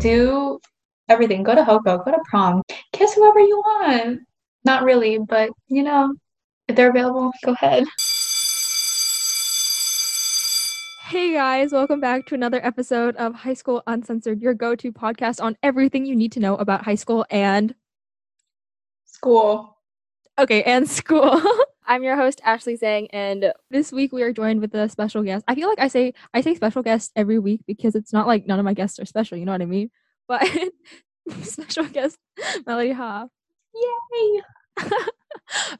do everything. Go to HoCo, go to prom, kiss whoever you want. Not really, but you know, if they're available, go ahead. Hey guys, welcome back to another episode of High School Uncensored, your go to podcast on everything you need to know about high school and school. Okay, and school. I'm your host Ashley Zhang, and this week we are joined with a special guest. I feel like I say I say special guest every week because it's not like none of my guests are special. You know what I mean? But special guest Melody Ha. Yay!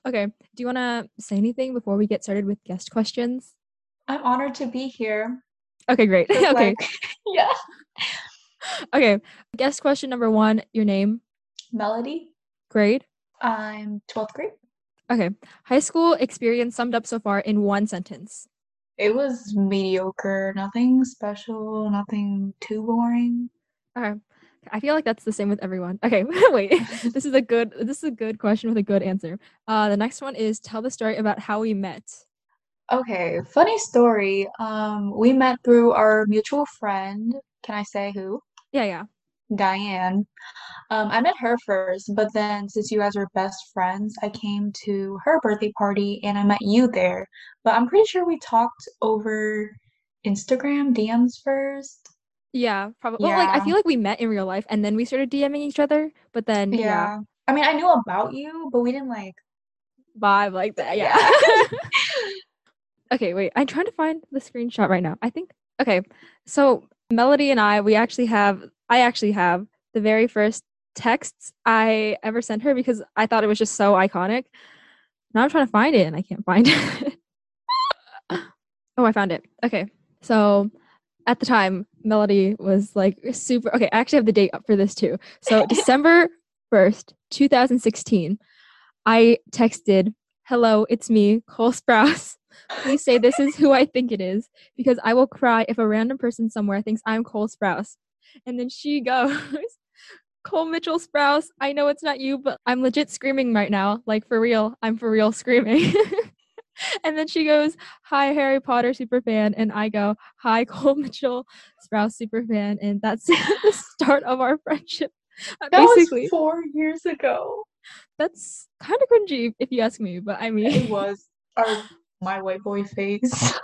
okay, do you want to say anything before we get started with guest questions? I'm honored to be here. Okay, great. Okay, like- yeah. okay. Guest question number one: Your name, Melody. grade. I'm 12th grade. Okay, high school experience summed up so far in one sentence. It was mediocre, nothing special, nothing too boring. Okay. I feel like that's the same with everyone. Okay, wait. this is a good this is a good question with a good answer. Uh the next one is tell the story about how we met. Okay, funny story. Um, we met through our mutual friend. Can I say who? Yeah, yeah. Diane. Um, I met her first, but then since you guys are best friends, I came to her birthday party and I met you there. But I'm pretty sure we talked over Instagram DMs first. Yeah, probably. Well, like I feel like we met in real life and then we started DMing each other, but then yeah, Yeah. I mean, I knew about you, but we didn't like. vibe like that. Yeah. okay, wait. I'm trying to find the screenshot right now. I think okay. So Melody and I, we actually have I actually have the very first texts I ever sent her because I thought it was just so iconic. Now I'm trying to find it and I can't find it. oh, I found it. Okay. So at the time, Melody was like super okay, I actually have the date up for this too. So December 1st, 2016, I texted, Hello, it's me, Cole Sprouse. Please say this is who I think it is, because I will cry if a random person somewhere thinks I'm Cole Sprouse. And then she goes, Cole Mitchell Sprouse, I know it's not you, but I'm legit screaming right now. Like for real, I'm for real screaming. and then she goes, Hi, Harry Potter superfan. And I go, Hi, Cole Mitchell Sprouse superfan. And that's the start of our friendship. That Basically, was four years ago. That's kind of cringy if you ask me, but I mean, It was our my white boy face.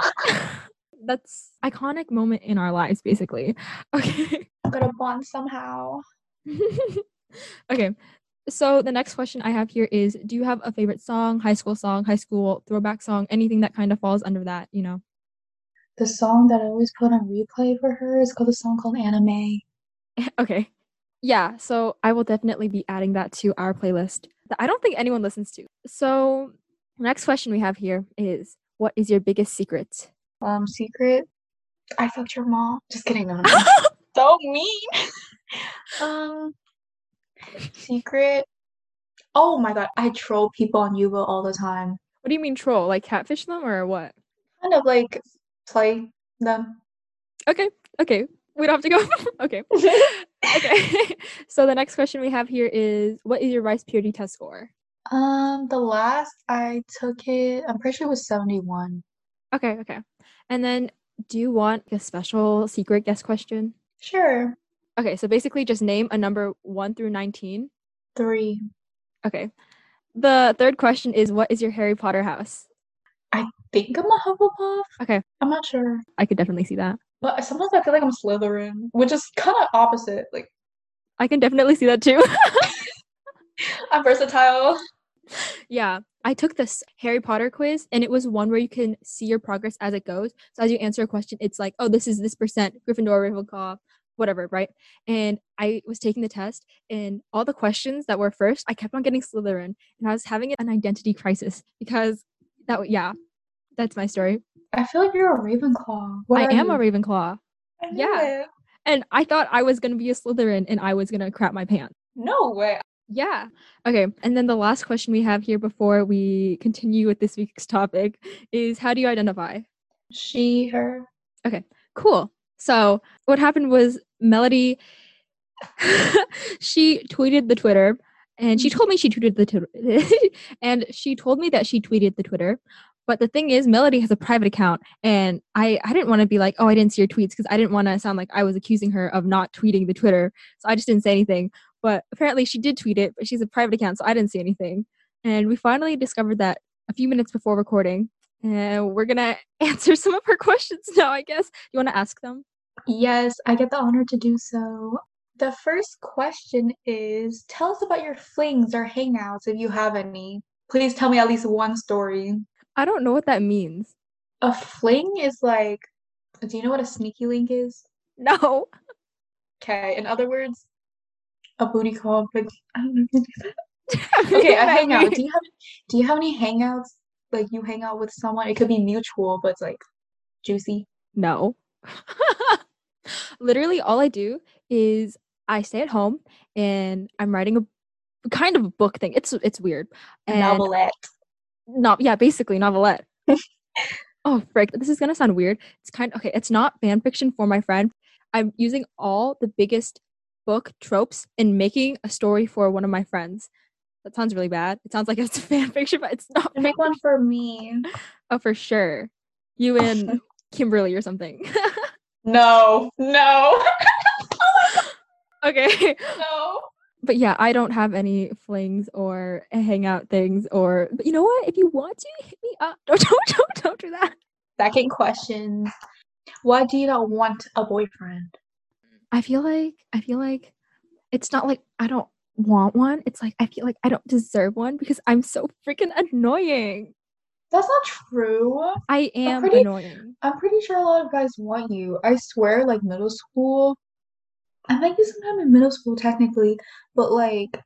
that's iconic moment in our lives, basically. Okay. I'm gonna bond somehow. okay. So the next question I have here is do you have a favorite song, high school song, high school throwback song, anything that kind of falls under that, you know? The song that I always put on replay for her is called a song called Anime. okay. Yeah, so I will definitely be adding that to our playlist that I don't think anyone listens to. So next question we have here is what is your biggest secret? Um, secret. I fucked your mom. Just kidding. No, no, so mean. um, secret. Oh my god, I troll people on Yubo all the time. What do you mean troll? Like catfish them or what? Kind of like play them. Okay, okay. We don't have to go. okay. Okay. so the next question we have here is what is your rice purity test score? Um, the last I took it, I'm pretty sure it was 71. Okay, okay. And then do you want a special secret guest question? Sure. Okay, so basically just name a number 1 through 19. Three. Okay. The third question is what is your Harry Potter house? I think I'm a Hufflepuff. Okay. I'm not sure. I could definitely see that. But sometimes I feel like I'm Slytherin, which is kind of opposite. Like, I can definitely see that too. I'm versatile. yeah. I took this Harry Potter quiz and it was one where you can see your progress as it goes. So as you answer a question, it's like, oh, this is this percent, Gryffindor, Ravenclaw, whatever, right? And I was taking the test and all the questions that were first, I kept on getting Slytherin and I was having an identity crisis because that, yeah, that's my story. I feel like you're a Ravenclaw. What I am you? a Ravenclaw. Yeah. it. And I thought I was going to be a Slytherin and I was going to crap my pants. No way. Yeah. Okay. And then the last question we have here before we continue with this week's topic is how do you identify? She, her. Okay. Cool. So what happened was Melody, she tweeted the Twitter and she mm-hmm. told me she tweeted the Twitter and she told me that she tweeted the Twitter But the thing is, Melody has a private account, and I I didn't want to be like, oh, I didn't see your tweets because I didn't want to sound like I was accusing her of not tweeting the Twitter. So I just didn't say anything. But apparently, she did tweet it, but she's a private account, so I didn't see anything. And we finally discovered that a few minutes before recording, and we're gonna answer some of her questions now. I guess you want to ask them. Yes, I get the honor to do so. The first question is Tell us about your flings or hangouts if you have any. Please tell me at least one story. I don't know what that means. A fling is like, do you know what a sneaky link is? No. Okay, in other words, a booty call, but I don't know if you do that. Okay, a hangout. Do you have do you have any hangouts? Like you hang out with someone, it could be mutual, but it's like juicy. No. Literally, all I do is I stay at home and I'm writing a kind of a book thing. It's it's weird. A And novelette. No, yeah, basically novelette. oh, frick, this is gonna sound weird. It's kind okay. It's not fan fiction for my friend. I'm using all the biggest book tropes in making a story for one of my friends. That sounds really bad. It sounds like it's fan fiction, but it's not. Make one for me. Oh, for sure. You and Kimberly or something. No, no, okay. no. But yeah, I don't have any flings or hangout things or but you know what? If you want to hit me up. Don't don't don't, don't do that. Second question. Why do you not want a boyfriend? I feel like I feel like it's not like I don't want one. It's like I feel like I don't deserve one because I'm so freaking annoying. That's not true. I am pretty- annoying. I'm pretty sure a lot of guys want you. I swear, like middle school, I met you sometime in middle school technically, but like,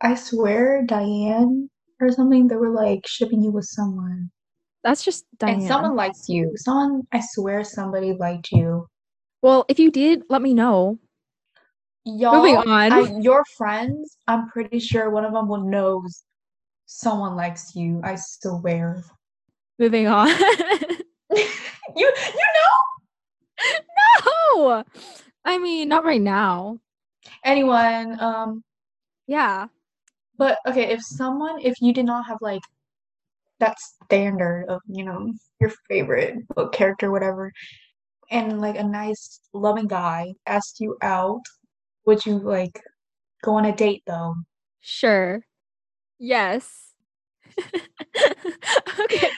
I swear Diane or something, they were like shipping you with someone. That's just Diane. And someone likes you. Someone, I swear somebody liked you. well, if you did, let me know. Y'all, Moving on. I, your friends, I'm pretty sure one of them will knows someone likes you. I swear. Moving on. You you know? no. I mean, not right now. Anyone, um, Yeah. But okay, if someone, if you did not have like that standard of, you know, your favorite book character, whatever, and like a nice, loving guy asked you out, would you like go on a date though? Sure. Yes. okay.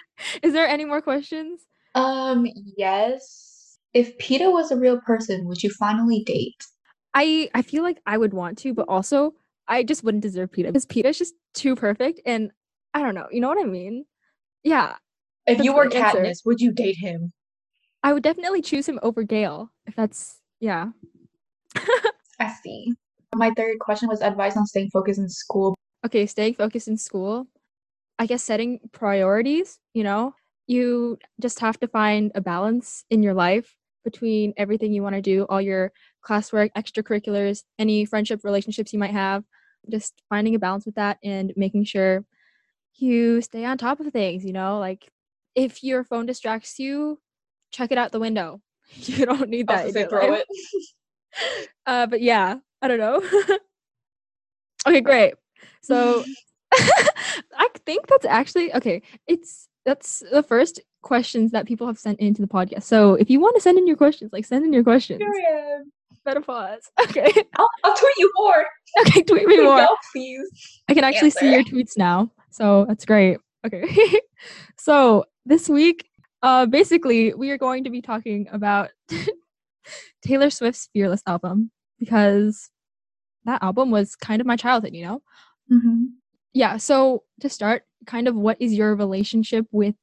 Is there any more questions? Um, yes. If Peeta was a real person, would you finally date? I I feel like I would want to, but also I just wouldn't deserve Peeta because Peeta's just too perfect and I don't know. You know what I mean? Yeah. If you were the answer. Katniss, would you date him? I would definitely choose him over Gale if that's yeah. I see. My third question was advice on staying focused in school. okay, staying focused in school. I guess setting priorities, you know, you just have to find a balance in your life between everything you want to do, all your classwork, extracurriculars, any friendship relationships you might have, just finding a balance with that and making sure you stay on top of things, you know, like if your phone distracts you, check it out the window. You don't need that. in your life. Uh, but yeah, I don't know. okay, great. So I think that's actually okay. It's that's the first questions that people have sent into the podcast. So if you want to send in your questions, like send in your questions. Period. Menopause. Okay. I'll, I'll tweet you more. Okay, tweet me more. Please. I can actually see your tweets now. So that's great. Okay. so this week, uh basically we are going to be talking about Taylor Swift's Fearless album because that album was kind of my childhood, you know? Mm-hmm. Yeah, so to start, kind of what is your relationship with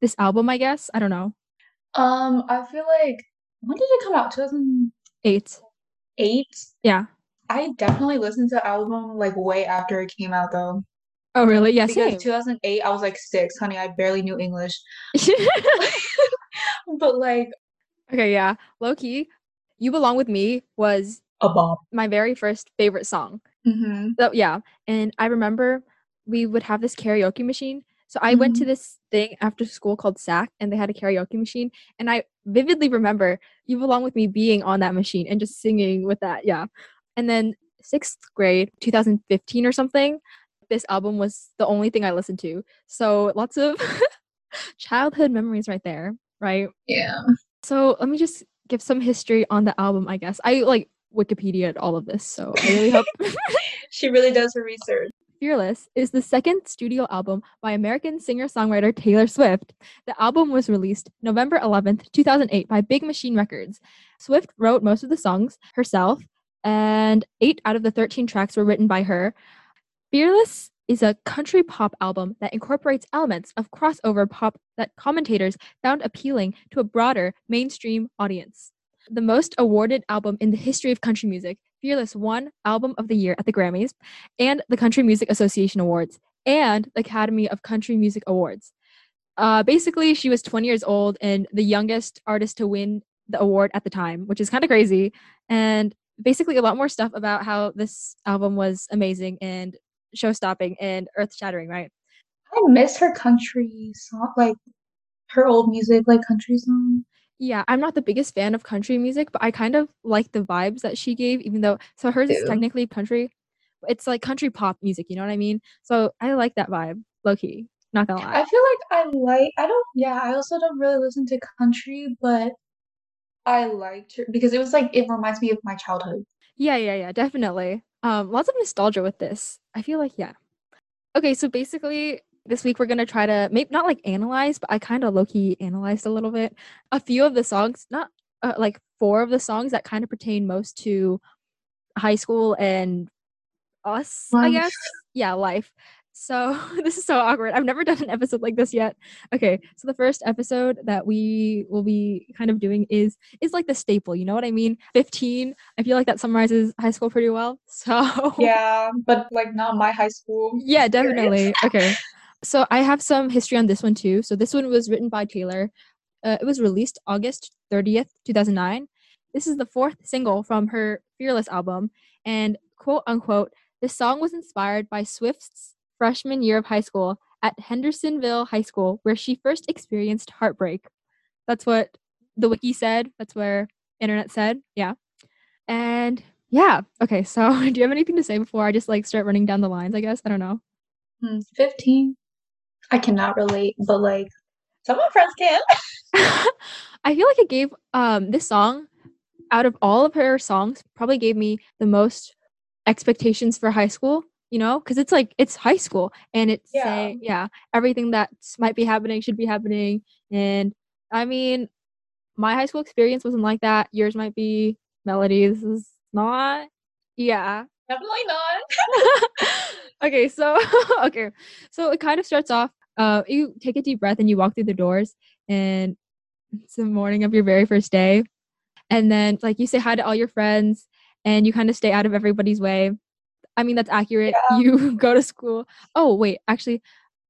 this album, I guess? I don't know. Um, I feel like when did it come out? 2008? 8. Yeah. I definitely listened to the album like way after it came out though. Oh, really? Yeah, Because same. 2008, I was like six, honey. I barely knew English. But like okay, yeah. Low key, You Belong With Me was a bomb. my very first favorite song. Mm-hmm. So yeah, and I remember we would have this karaoke machine. So I went to mm-hmm. this thing after school called SAC, and they had a karaoke machine, and I vividly remember "You Belong with Me" being on that machine and just singing with that. Yeah, and then sixth grade, 2015 or something, this album was the only thing I listened to. So lots of Childhood memories right there, right? Yeah. So let me just give some history on the album, I guess. I like Wikipedia all of this, so I really hope she really does her research. Fearless is the second studio album by American singer-songwriter Taylor Swift. The album was released November 11th, 2008 by Big Machine Records. Swift wrote most of the songs herself, and 8 out of the 13 tracks were written by her. Fearless is a country pop album that incorporates elements of crossover pop that commentators found appealing to a broader mainstream audience. The most awarded album in the history of country music, Fearless won Album of the Year at the Grammys and the Country Music Association Awards and the Academy of Country Music Awards. Uh, basically, she was 20 years old and the youngest artist to win the award at the time, which is kind of crazy. And basically, a lot more stuff about how this album was amazing and show stopping and earth shattering, right? I miss her country song, like her old music, like country song. Yeah, I'm not the biggest fan of country music, but I kind of like the vibes that she gave, even though so hers is technically country. It's like country pop music, you know what I mean? So I like that vibe, low key. Not gonna lie. I feel like I like I don't yeah, I also don't really listen to country, but I liked her because it was like it reminds me of my childhood. Yeah, yeah, yeah, definitely. Um, lots of nostalgia with this. I feel like yeah. Okay, so basically this week we're gonna try to maybe not like analyze, but I kind of low key analyzed a little bit. A few of the songs, not uh, like four of the songs that kind of pertain most to high school and us, life. I guess. Yeah, life. So this is so awkward. I've never done an episode like this yet. Okay, so the first episode that we will be kind of doing is is like the staple. You know what I mean? Fifteen. I feel like that summarizes high school pretty well. So yeah, but like not my high school. Yeah, definitely. okay, so I have some history on this one too. So this one was written by Taylor. Uh, it was released August 30th, 2009. This is the fourth single from her Fearless album, and quote unquote, this song was inspired by Swift's freshman year of high school at Hendersonville High School, where she first experienced heartbreak. That's what the wiki said. That's where internet said. Yeah. And yeah. Okay. So do you have anything to say before I just like start running down the lines? I guess I don't know. Hmm, 15. I cannot relate, but like some of my friends can. I feel like it gave um this song out of all of her songs probably gave me the most expectations for high school you know? Because it's like it's high school and it's yeah. Say, yeah everything that might be happening should be happening. And i mean my high school experience wasn't like that. Yours might be melodies is not. Yeah. Definitely not okay so okay. So it kind of starts off uh you take a deep breath and you walk through the doors and it's the morning of your very first day. And then like you say hi to all your friends and you kind of stay out of everybody's way. I mean that's accurate. Yeah. you go to school. Oh wait actually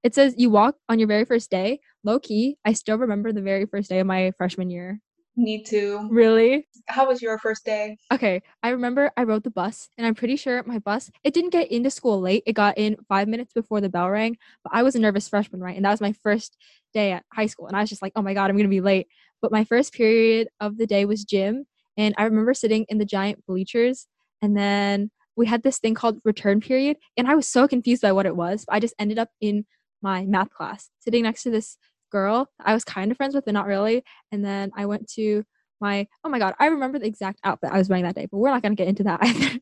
it says you walk on your very first day. Low key i still remember the very first day of my freshman year me to. Really? How was your first day? Okay, I remember I rode the bus, and I'm pretty sure my bus it didn't get into school late. It got in five minutes before the bell rang. But I was a nervous freshman, right? And that was my first day at high school, and I was just like, oh my god, I'm gonna be late. But my first period of the day was gym, and I remember sitting in the giant bleachers, and then we had this thing called return period, and I was so confused by what it was. I just ended up in my math class, sitting next to this girl I was kind of friends with, but not really. And then I went to my oh my god, I remember the exact outfit I was wearing that day, but we're not gonna get into that either.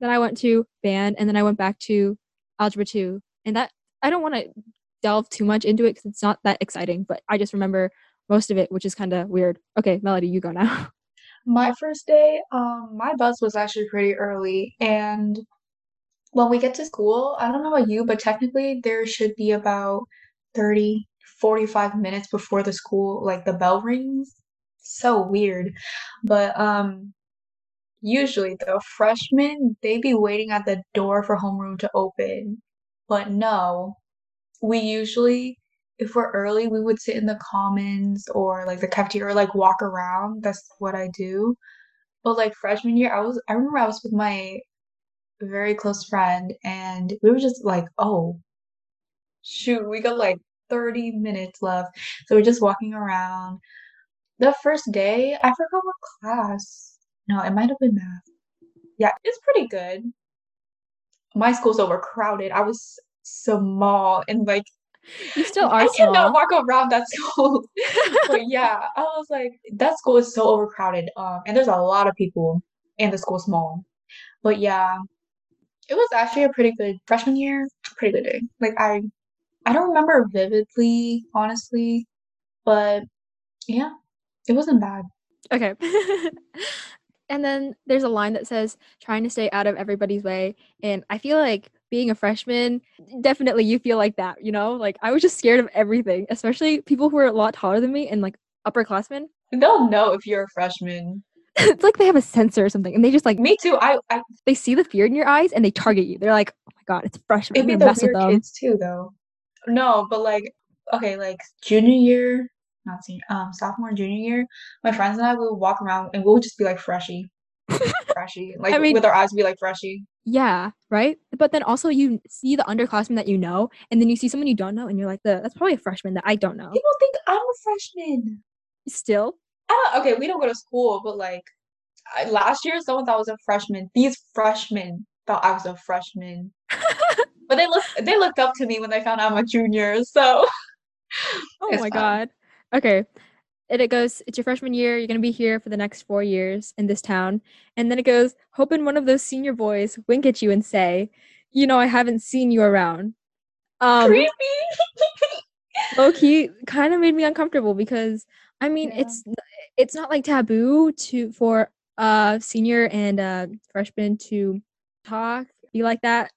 then I went to band, and then I went back to algebra two, and that I don't want to delve too much into it because it's not that exciting, but I just remember most of it, which is kind of weird. Okay, Melody, you go now. My first day, um, my bus was actually pretty early, and when we get to school, I don't know about you, but technically there should be about 30 45 minutes before the school like the bell rings. So weird. But um usually the freshmen they be waiting at the door for homeroom to open. But no we usually if we're early we would sit in the commons or like the cafeteria or like walk around. That's what i do. But like freshman year i was i remember i was with my very close friend and we were just like oh shoot we got like 30 minutes left. So we're just walking around. The first day, I forgot what class. No, it might have been math. Yeah, it's pretty good. My school's overcrowded. I was small and like You still are I cannot small. walk around that school. But yeah, I was like, that school is so overcrowded. Um, and there's a lot of people, and the school's small. But yeah, it was actually a pretty good freshman year. Pretty good day. Like I, I don't remember vividly, honestly, but yeah, it wasn't bad. Okay. and then there's a line that says trying to stay out of everybody's way. And I feel like being a freshman, definitely you feel like that, you know? Like I was just scared of everything, especially people who are a lot taller than me and like upperclassmen. They'll know if you're a freshman. it's like they have a sensor or something and they just like Me too. I, I they see the fear in your eyes and they target you. They're like, oh my god, it's a freshman. it'd be the weird kids too, though. No, but like, okay, like junior year, not senior, um, sophomore, junior year, my friends and I we would walk around and we would just be like freshy, freshy, like I mean- with our eyes be like freshy. Yeah, right. But then also you see the underclassmen that you know, and then you see someone you don't know, and you're like, the that's probably a freshman that I don't know. People think I'm a freshman. Still, I don't, okay, we don't go to school, but like I, last year, someone thought I was a freshman. These freshmen thought I was a freshman, but they looked they looked up to me when they found out I'm a junior. So oh my fine. god. Okay. And it goes, it's your freshman year. You're gonna be here for the next four years in this town. And then it goes, hoping one of those senior boys wink at you and say, you know, I haven't seen you around. Um, creepy. low key kind of made me uncomfortable because I mean Yeah. it's it's not like taboo to for uh senior and uh freshman to talk be like that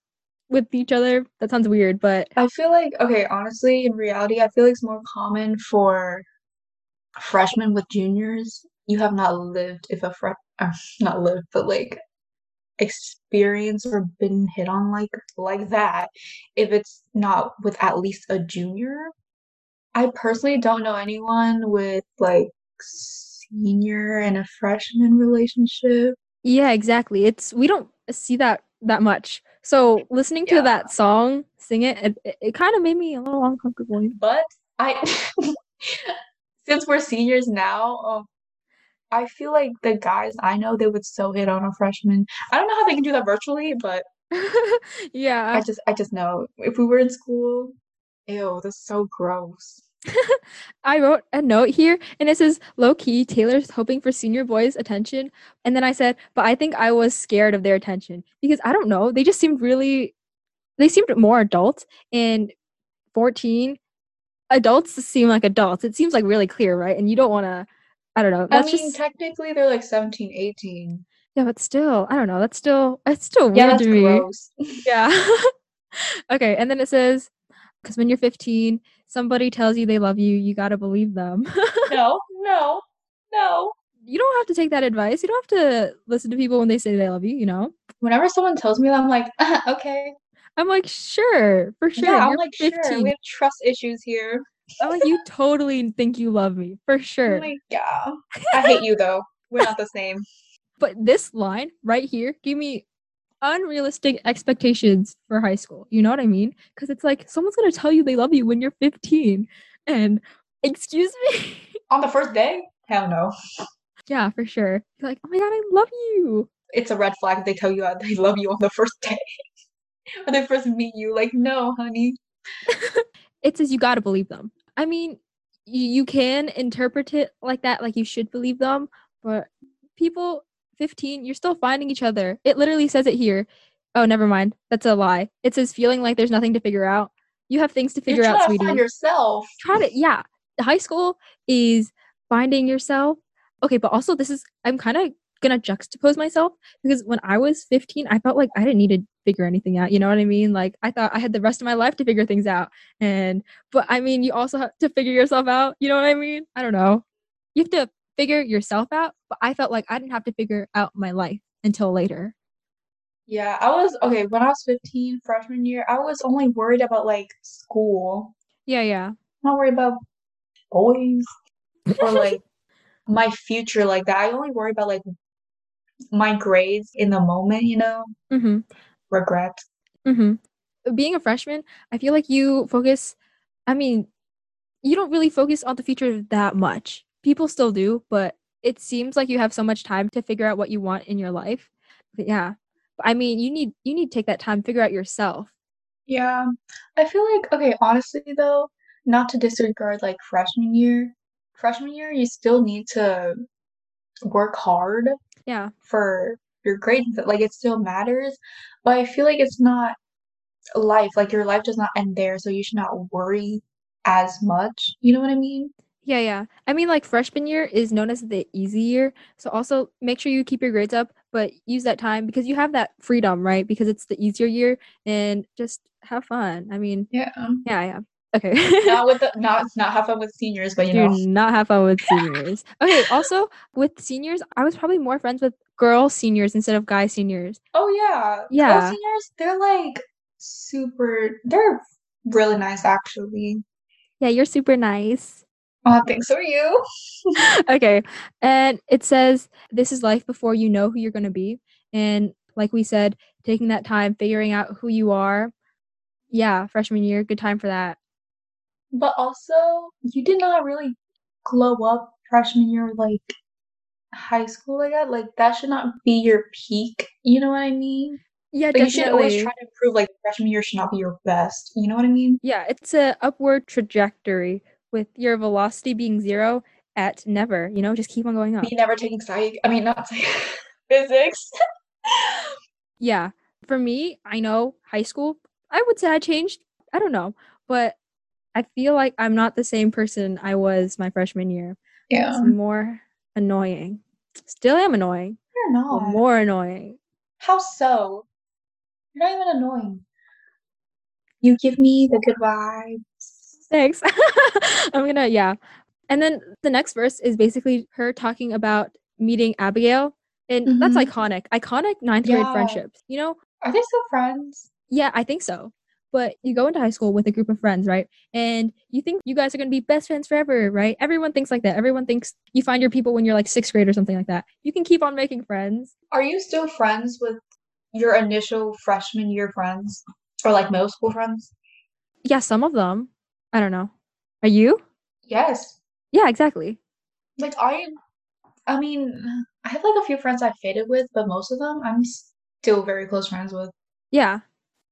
with each other. That sounds weird, but I feel like okay, honestly, in reality, I feel like it's more common for freshmen with juniors. You have not lived if a fre uh, not lived, but like experienced or been hit on like like that. If it's not with at least a junior. I personally don't know anyone with like senior and a freshman relationship. yeah, exactly. It's we don't see that that much. So listening to Yeah. that song, sing it, it, it, it kind of made me a little uncomfortable. But I, since we're seniors now, um, I feel like the guys I know they would so hit on a freshman. I don't know how they can do that virtually, but yeah. I just I just know if we were in school, ew, that's so gross. I wrote a note here and it says low key Taylor's hoping for senior boys' attention. And then I said, but I think I was scared of their attention because I don't know, they just seemed really they seemed more adult and 14 adults seem like adults. It seems like really clear, right? And you don't want to I don't know. I mean, just technically they're like 17, 18. yeah, but still, I don't know. That's still that's still Yeah, weird to me. Yeah. okay, and then it says because when you're 15, somebody tells you they love you, you got to believe them. No, no, no. you don't have to take that advice. You don't have to listen to people when they say they love you, you know? Whenever someone tells me that, I'm like, okay. I'm like, sure, for sure. Yeah, I'm like, 15. sure, we have trust issues here. I'm like, you totally think you love me, for oh sure. I'm like, yeah. I hate you though. We're not the same. but this line right here gave me unrealistic expectations for high school. You know what I mean? Because it's like someone's gonna tell you they love you when you're 15. And excuse me? On the first day? Hell no. yeah, for sure. You're like, oh my god, I love you. It's a red flag if they tell you that they love you on the first day. when they first meet you. Like, no, honey. it says you got to believe them. I mean, you, you can interpret it like that, like you should believe them, but people 15, you're still finding each other. It literally says it here. Oh, never mind. That's a lie. It says feeling like there's nothing to figure out. You have things to figure out, to sweetie. find yourself. Try to, yeah. High school is finding yourself. Okay, but also this is, I'm kind of gonna juxtapose myself because when I was 15, I felt like I didn't need to figure anything out. You know what I mean? Like I thought I had the rest of my life to figure things out. And but I mean, you also have to figure yourself out. You know what I mean? I don't know. You have to figure yourself out, but I felt like I didn't have to figure out my life until later. Yeah, I was okay when I was 15, freshman year, I was only worried about like school. Yeah, yeah. not worried about boys or like my future like that. I only worry about like my grades in the moment, you know? Mm-hmm. Regret. Mm-hmm. Being a freshman, I feel like you focus. I mean, you don't really focus on the future that much. People still do, but it seems like you have so much time to figure out what you want in your life. But yeah, I mean, you need you need to take that time, figure out yourself. Yeah. I feel like, okay, honestly though, not to disregard like freshman year, freshman year, you still need to work hard Yeah. for your grades. Like it still matters, but I feel like it's not life. Like your life does not end there, so you should not worry as much. You know what I mean? Yeah, yeah. I mean, like freshman year is known as the easy year. So also make sure you keep your grades up, but use that time because you have that freedom, right? Because it's the easier year and just have fun. I mean, Yeah. yeah, yeah. Okay. Not with the not not have fun with seniors, but you Do know. not have fun with seniors. Okay, also with seniors, I was probably more friends with girl seniors instead of guy seniors. Oh yeah. Girl Yeah. seniors, they're like super they're really nice actually. Yeah, you're super nice. Oh, thanks. So are you. okay. And it says this is life before you know who you're going to be. And like we said, taking that time, figuring out who you are. Yeah, freshman year, good time for that. But also, you did not really glow up freshman year like high school like that. Like that should not be your peak. You know what I mean? Yeah, Like you should always try to improve. Like freshman year should not be your best. You know what I mean? Yeah, it's a upward trajectory with your velocity being zero at never, you know, just keep on going up. Me never taking psych. I mean, not psych. Physics. Yeah. For me, I know high school, I would say I changed. I don't know, but I feel like I'm not the same person I was my freshman year. Yeah. It's more annoying. Still am annoying, You're not. more annoying. How so? You're not even annoying. You give me the good vibes. Thanks. I'm gonna, yeah. And then the next verse is basically her talking about meeting Abigail. And that's Mhm. iconic. Iconic ninth grade Yeah. friendships. You know, Are they still friends? Yeah, I think so. But you go into high school with a group of friends, right? And you think you guys are going to be best friends forever, right? Everyone thinks like that. Everyone thinks you find your people when you're like sixth grade or something like that. You can keep on making friends. Are you still friends with your initial freshman year friends? Or like middle school friends? Yeah, some of them. I don't know. Are you? Yes. Yeah, exactly. Like I I mean, I have like a few friends I faded with, but most of them I'm still very close friends with. Yeah.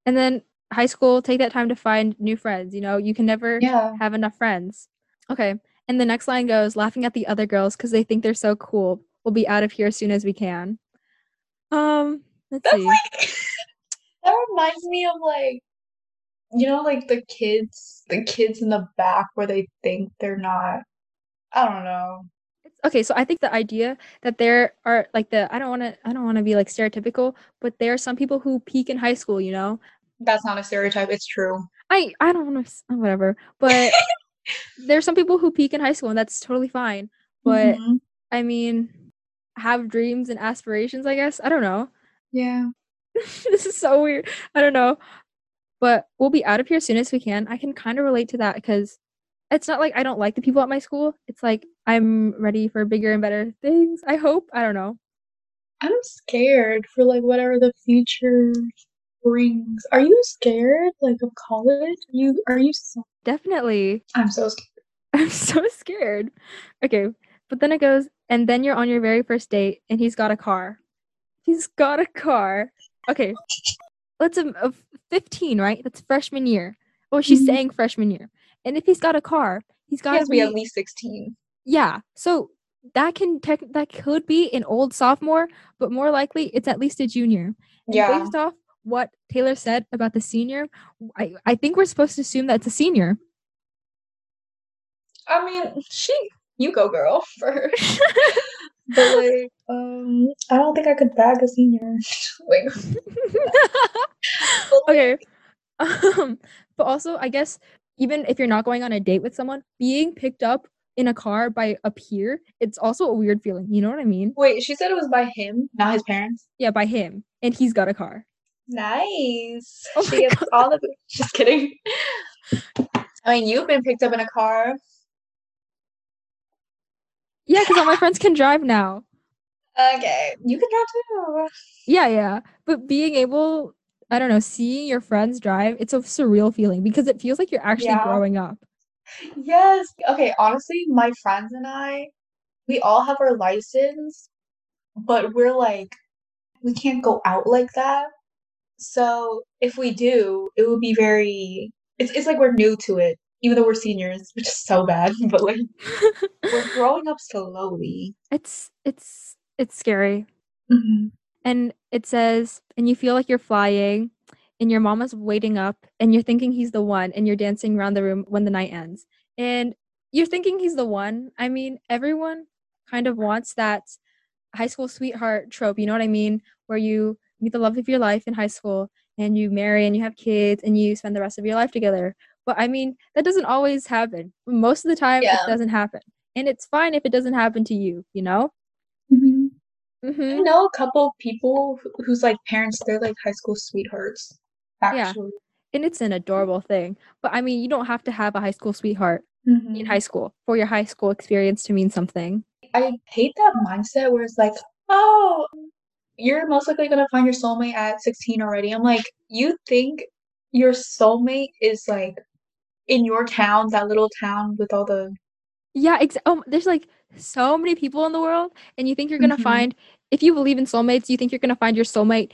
And then high school, take that time to find new friends. You know, you can never Yeah. have enough friends. Okay. And the next line goes, laughing at the other girls because they think they're so cool. We'll be out of here as soon as we can. Um, let's That's see. like that reminds me of like you know like the kids the kids in the back where they think they're not I don't know. Okay so i think the idea that there are like the i don't want to i don't want to be like stereotypical but there are some people who peak in high school you know That's not a stereotype, it's true. i i don't want to whatever but there's some people who peak in high school and that's totally fine but Mhm. i mean have dreams and aspirations i guess i don't know Yeah. this is so weird i don't know but we'll be out of here as soon as we can i can kind of relate to that because it's not like i don't like the people at my school it's like i'm ready for bigger and better things i hope i don't know I'm scared for like whatever the future brings. Are you scared like of college? Are you are you so definitely I'm so scared. I'm so scared. Okay, but then it goes, and then you're on your very first date, and he's got a car. He's got a car. Okay, let's um, 15, right? That's freshman year. Oh, she's Mhm. saying freshman year. And if he's got a car, he's He got to be be at least 16. yeah. So that can tech that could be an old sophomore, but more likely it's at least a junior. And Yeah. based off what Taylor said about the senior, I I think we're supposed to assume that's a senior. I mean, she you go girl for her. But like, um, I don't think I could bag a senior. But, like, okay. Um, but also, I guess even if you're not going on a date with someone, being picked up in a car by a peer, it's also a weird feeling. You know what I mean? wait, she said it was by him, not his parents. Yeah, by him, and he's got a car. Nice. Oh she gets all the. Just kidding. I mean, you've been picked up in a car. Yeah, because all my friends can drive now. Okay, you can drive too. Yeah, yeah. But being able, I don't know, seeing your friends drive, it's a surreal feeling because it feels like you're actually Yeah. growing up. Yes. Okay, honestly, my friends and I, we all have our license, but we're like, we can't go out like that. So if we do, it would be very. It's it's like we're new to it, even though we're seniors, which is so bad. But like we're growing up slowly. it's it's it's scary. hmm And it says, and you feel like you're flying, and your mama's waiting up, and you're thinking he's the one, and you're dancing around the room when the night ends. And you're thinking he's the one. I mean, everyone kind of wants that high school sweetheart trope, you know what I mean? Where you meet the love of your life in high school and you marry and you have kids and you spend the rest of your life together. But I mean, that doesn't always happen. Most of the time, Yeah. it doesn't happen. And it's fine if it doesn't happen to you, you know? hmm I Mm-hmm. know a couple people wh- whose like parents, they're like high school sweethearts. Yeah. Actually. And it's an adorable thing. But I mean, you don't have to have a high school sweetheart Mhm. in high school for your high school experience to mean something. I hate that mindset where it's like, oh, you're most likely gonna find your soulmate at 16 already. I'm like, you think your soulmate is like in your town, that little town with all the Yeah, ex- um, there's like so many people in the world, and you think you're gonna Mhm. find, if you believe in soulmates, you think you're gonna find your soulmate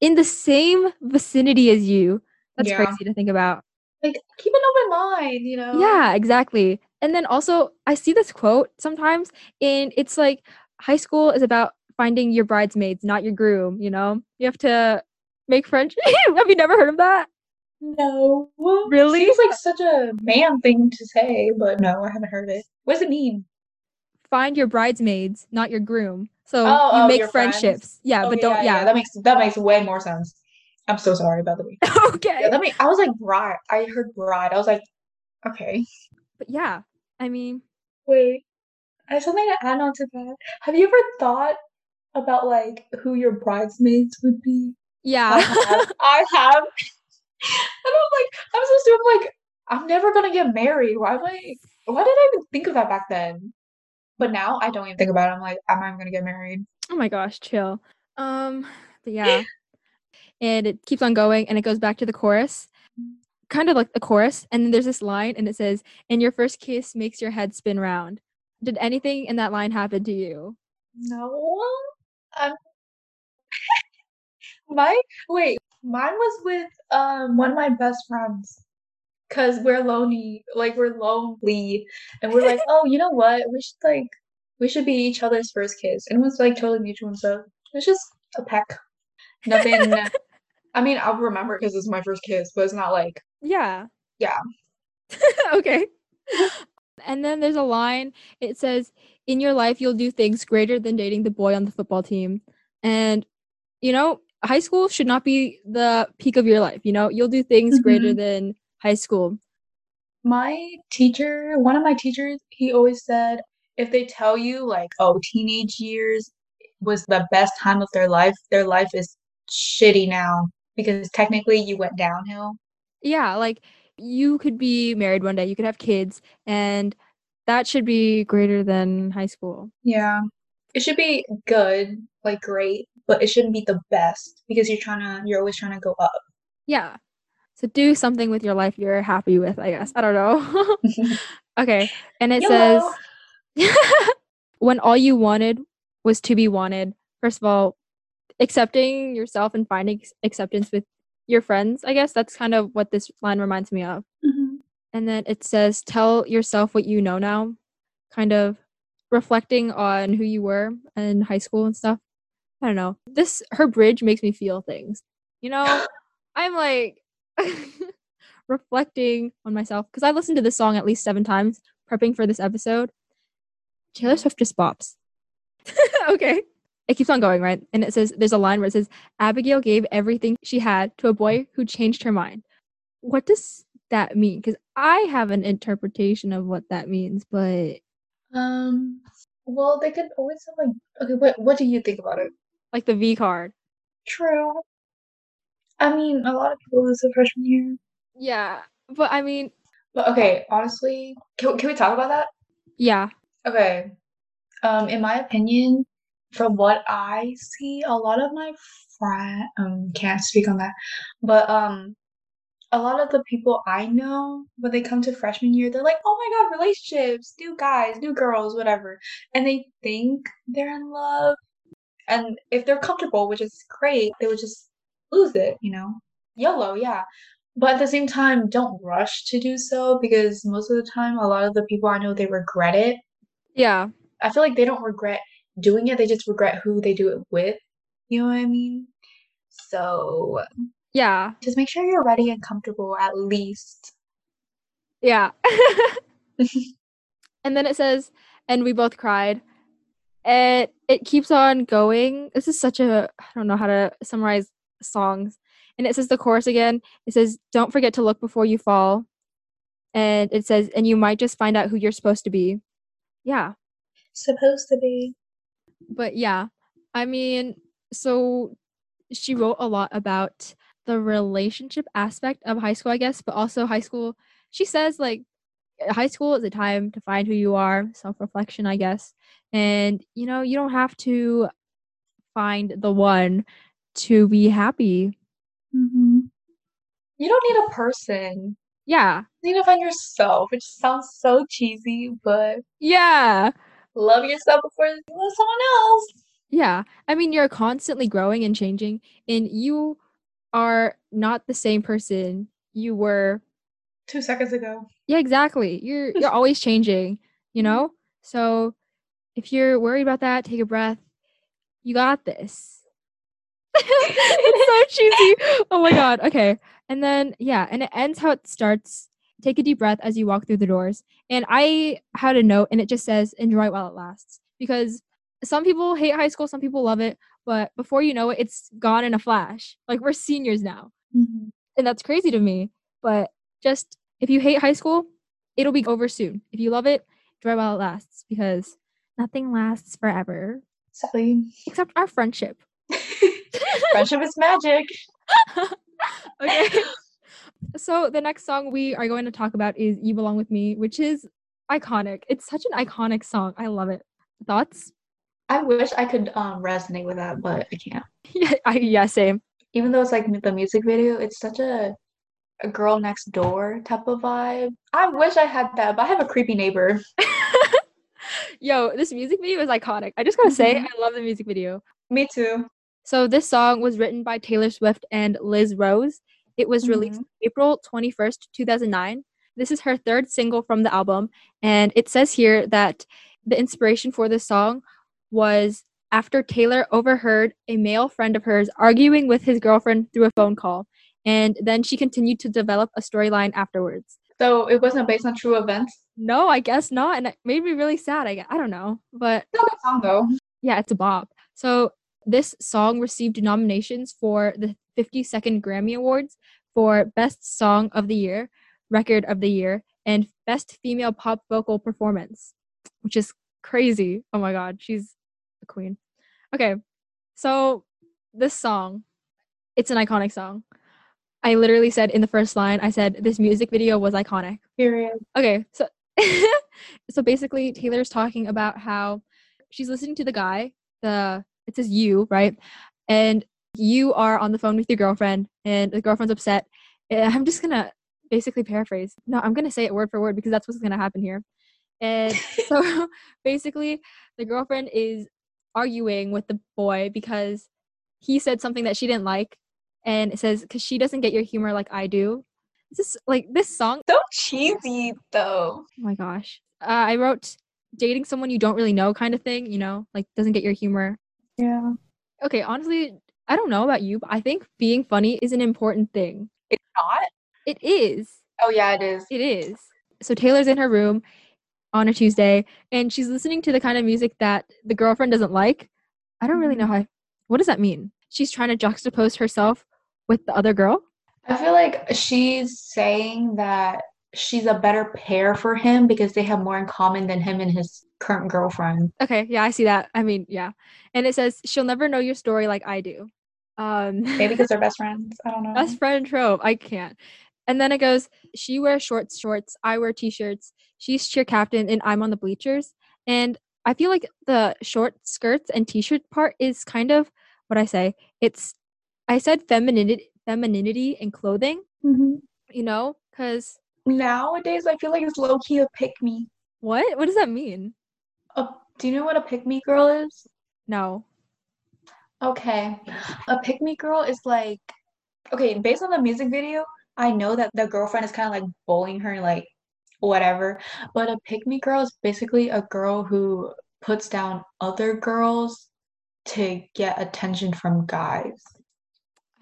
in the same vicinity as you. That's Yeah. crazy to think about. like keep an open mind, you know? Yeah, exactly. And then also, I see this quote sometimes, and it's like high school is about finding your bridesmaids, not your groom. You know, you have to make friends. have you never heard of that? No. Really? Seems like such a man thing to say, but no, I haven't heard it. What does it mean? Find your bridesmaids, not your groom. So Oh, you oh, make your friends. friendships. Yeah, but Okay, don't. Yeah. that makes that makes way more sense. I'm so sorry, by the way. okay. Yeah, that make I was like bride. I heard bride. I was like, okay. But yeah, I mean, Wait, I have something to add on to that. Have you ever thought about like who your bridesmaids would be? I yeah. have. I have. And I'm like, I'm so stupid. I'm like, I'm never gonna get married. Why am I? Why did I even think of that back then? But now I don't even think about it. I'm like, I'm not even gonna get married. oh my gosh, chill. Um, but yeah. and it keeps on going and it goes back to the chorus. Kind of like the chorus, and then there's this line and it says, And your first kiss makes your head spin round. Did anything in that line happen to you? No. Um, my wait, mine was with um one of my best friends. Cause we're lonely, like we're lonely, and we're like, oh, you know what? We should like, we should be each other's first kiss, and it was like totally mutual and stuff. It's just a peck, nothing. I mean, I'll remember because it's my first kiss, but it's not like, Yeah. Yeah. okay. and then there's a line. It says, In your life, you'll do things greater than dating the boy on the football team. And, you know, high school should not be the peak of your life. You know, you'll do things greater Mhm. than high school. my teacher, one of my teachers, he always said, if they tell you like, oh, teenage years was the best time of their life, their life is shitty now because technically you went downhill. Yeah. Like, you could be married one day, you could have kids, and that should be greater than high school. Yeah. It should be good, like great, but it shouldn't be the best because you're trying to, you're always trying to go up. Yeah. So do something with your life you're happy with, I guess. I don't know. okay. And it says, when all you wanted was to be wanted, first of all, accepting yourself and finding acceptance with your friends, I guess that's kind of what this line reminds me of. Mhm. And then it says, tell yourself what you know now, kind of reflecting on who you were in high school and stuff. I don't know. This, her bridge makes me feel things. You know, I'm like reflecting on myself because I listened to this song at least seven times prepping for this episode. Taylor Swift just bops. okay. It keeps on going, right? And it says there's a line where it says Abigail gave everything she had to a boy who changed her mind. What does that mean? Because I have an interpretation of what that means, but Um, well, they could always have like, okay, what what do you think about it? Like the V card. True. I mean, a lot of people lose their freshman year. Yeah. But I mean, But okay, honestly, can, can we talk about that? yeah. Okay. Um, in my opinion, from what I see, a lot of my friend um can't speak on that, but um, a lot of the people I know when they come to freshman year, they're like, "Oh my God, relationships, new guys, new girls, whatever," and they think they're in love, and if they're comfortable, which is great, they would just lose it, you know? YOLO, yeah. But at the same time, don't rush to do so because most of the time, a lot of the people I know, they regret it. Yeah. I feel like they don't regret doing it, they just regret who they do it with. You know what I mean? So Yeah. just make sure you're ready and comfortable at least. Yeah. and then it says, and we both cried. It it keeps on going. This is such a I don't know how to summarize songs. And it says the chorus again. It says, "Don't forget to look before you fall." And it says, "And you might just find out who you're supposed to be." Yeah. Supposed to be. But yeah. I mean, so she wrote a lot about the relationship aspect of high school, I guess, but also high school. She says like high school is a time to find who you are, self-reflection, I guess. And you know, you don't have to find the one to be happy. Mm-hmm. You don't need a person. Yeah. You need to find yourself, which sounds so cheesy, but Yeah. love yourself before you love someone else. Yeah. I mean, you're constantly growing and changing, and you are not the same person you were. Two seconds ago. Yeah, exactly. You're you're always changing, you know? So if you're worried about that, take a breath. You got this. it's so cheesy. Oh my god. Okay. And then yeah, and it ends how it starts. Take a deep breath as you walk through the doors. And I had a note and it just says enjoy it while it lasts. Because some people hate high school, some people love it, but before you know it, it's gone in a flash. Like we're seniors now. Mm-hmm. And that's crazy to me. But just if you hate high school, it'll be over soon. If you love it, enjoy while it lasts because nothing lasts forever Sally. except our friendship. Friendship is magic. okay. So the next song we are going to talk about is "You Belong with Me," which is iconic. It's such an iconic song. I love it. Thoughts? I wish I could um resonate with that, but I can't. Yeah, I, yeah, same. Even though it's like the music video, it's such a a girl next door type of vibe. I wish I had that, but I have a creepy neighbor. Yo, this music video is iconic. I just gotta say, Mhm. I love the music video. Me too. So this song was written by Taylor Swift and Liz Rose. It was released April 21st, 2009. This is her third single from the album, and it says here that the inspiration for this song was after Taylor overheard a male friend of hers arguing with his girlfriend through a phone call, and then she continued to develop a storyline afterwards. So it wasn't based on true events. No, I guess not, and it made me really sad. I, I don't know, but It's a good song though. yeah, it's a bop. So this song received nominations for the 52nd Grammy Awards for Best Song of the Year, Record of the Year, and Best Female Pop Vocal Performance, which is crazy. Oh my god, she's a queen. Okay, so this song, it's an iconic song. I literally said in the first line, I said this music video was iconic. Period. Okay, so so basically Taylor's talking about how she's listening to the guy, the it says you, right? And you are on the phone with your girlfriend and the girlfriend's upset. And I'm just gonna basically paraphrase. No, I'm gonna say it word for word because that's what's gonna happen here. And so basically the girlfriend is arguing with the boy because he said something that she didn't like and it says because she doesn't get your humor like I do. This is like this song So cheesy though. Oh my gosh. Uh, I wrote dating someone you don't really know kind of thing, you know, like doesn't get your humor. Yeah. Okay, honestly, I don't know about you, but I think being funny is an important thing. It's not? It is. Oh yeah, it is. It is. So Taylor's in her room on a Tuesday and she's listening to the kind of music that the girlfriend doesn't like. I don't really know how. What does that mean? She's trying to juxtapose herself with the other girl? I feel like she's saying that she's a better pair for him because they have more in common than him and his current girlfriend. Okay, yeah, I see that. I mean, yeah. And it says she'll never know your story like I do. Um Maybe because they're best friends. I don't know. Best friend trope. I can't. And then it goes, she wears short shorts, I wear t-shirts, she's cheer captain, and I'm on the bleachers. And I feel like the short skirts and t-shirt part is kind of what I say. It's I said femininity femininity in clothing, Mhm. you know? Cause Nowadays, I feel like it's low key a pick me. what? What does that mean? A, do you know what a pick me girl is? No. Okay. A pick me girl is like okay, based on the music video, I know that the girlfriend is kind of like bullying her, like whatever. But a pick me girl is basically a girl who puts down other girls to get attention from guys.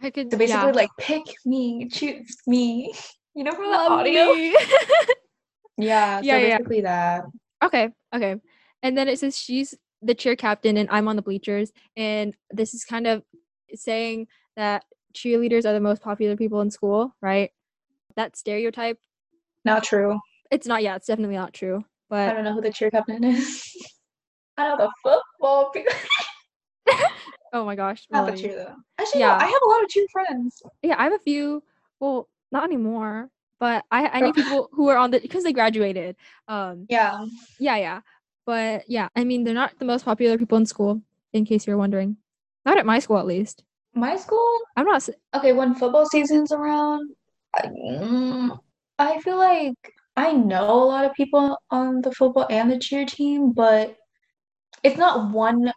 I could So basically, yeah. like pick me, choose me. You know, from the Love audio. Yeah, so Yeah, yeah. basically that. okay, okay. And then it says she's the cheer captain and I'm on the bleachers. And this is kind of saying that cheerleaders are the most popular people in school, right? That stereotype, Not true. it's not, yeah, it's definitely not true. But I don't know who the cheer captain is. I don't know the football people. Oh my gosh. Not the cheer though. Actually, Yeah. no, I have a lot of cheer friends. Yeah, I have a few. Well, not anymore. But I I need people who are on the because they graduated. Um, Yeah. yeah, yeah. But yeah, I mean they're not the most popular people in school. In case you're wondering, not at my school at least. My school, I'm not. okay, when football season's around, I, mm, I feel like I know a lot of people on the football and the cheer team, but it's not one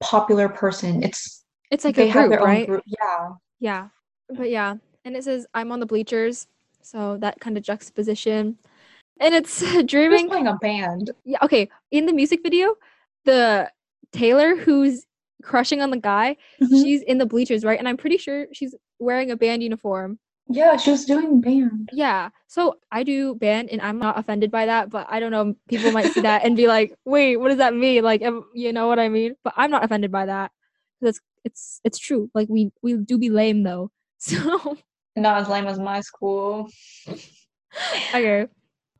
popular person. It's It's like they a have group, their own group. Yeah. Yeah. But yeah, and it says I'm on the bleachers, so that kind of juxtaposition, and it's Who's dreaming. playing a band? Yeah. Okay. In the music video, the Taylor who's crushing on the guy, Mhm. she's in the bleachers, right? And I'm pretty sure she's wearing a band uniform. Yeah, she was doing band. Yeah. So I do band and I'm not offended by that, but I don't know. People might see that and be like, wait, what does that mean? Like, you know what I mean? But I'm not offended by that. It's, it's, it's true. Like, we, we do be lame though. So, Not as lame as my school. okay.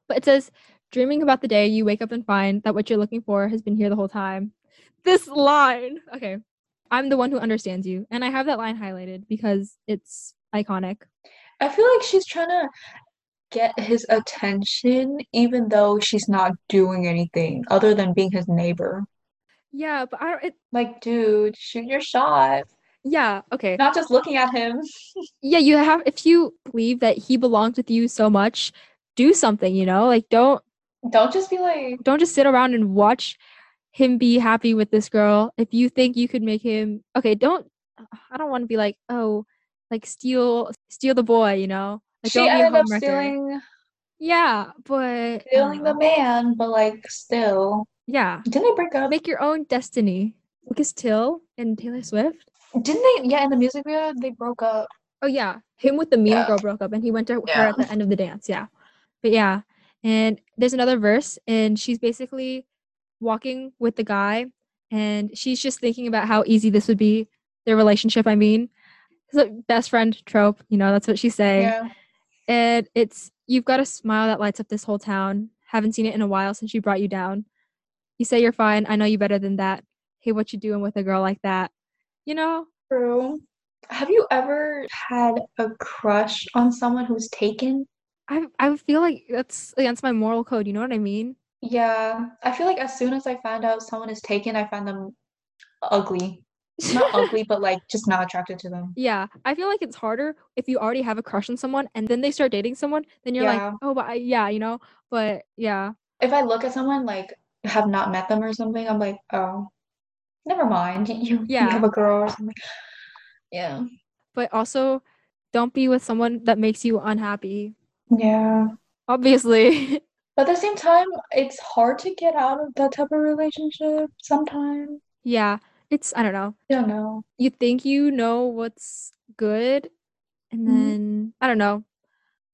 But it says, dreaming about the day you wake up and find that what you're looking for has been here the whole time. This line. Okay. I'm the one who understands you. And I have that line highlighted because it's iconic. I feel like she's trying to get his attention, even though she's not doing anything other than being his neighbor. Yeah, but I don't, it, Like, dude, shoot your shot. yeah, okay. Not just looking at him. yeah you have if you believe that he belongs with you so much do something you know like don't Don't just be like, don't just sit around and watch him be happy with this girl if you think you could make him okay don't i don't want to be like oh like steal steal the boy you know like she don't be a ended up stealing yeah but stealing the man, but like still. yeah Didn't they break up? make your own destiny lucas till and taylor swift Didn't they? Yeah, in the music video, they broke up. Oh yeah, him with the mean Yeah. girl broke up, and he went to her at the end of the dance. Yeah, but yeah, and there's another verse, and she's basically walking with the guy, and she's just thinking about how easy this would be, their relationship. I mean, it's like best friend trope. You know, that's what she's saying, Yeah. and it's you've got a smile that lights up this whole town. Haven't seen it in a while since she brought you down. You say you're fine. I know you better than that. Hey, what you doing with a girl like that? You know, True. Have you ever had a crush on someone who's taken? I I feel like that's against my moral code. You know what I mean? Yeah, I feel like as soon as I find out someone is taken, I find them ugly. Not ugly, but like just not attracted to them. Yeah, I feel like it's harder if you already have a crush on someone and then they start dating someone, then you're Yeah. like, oh, but I, yeah, you know. But yeah, If I look at someone like have not met them or something, I'm like, oh, never mind. You you Yeah. have a girl or something. Yeah. but also don't be with someone that makes you unhappy. Yeah. Obviously, But at the same time, it's hard to get out of that type of relationship sometimes. yeah, it's I don't know. I don't know. You think you know what's good, and Mhm. then I don't know,